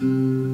Mm-hmm.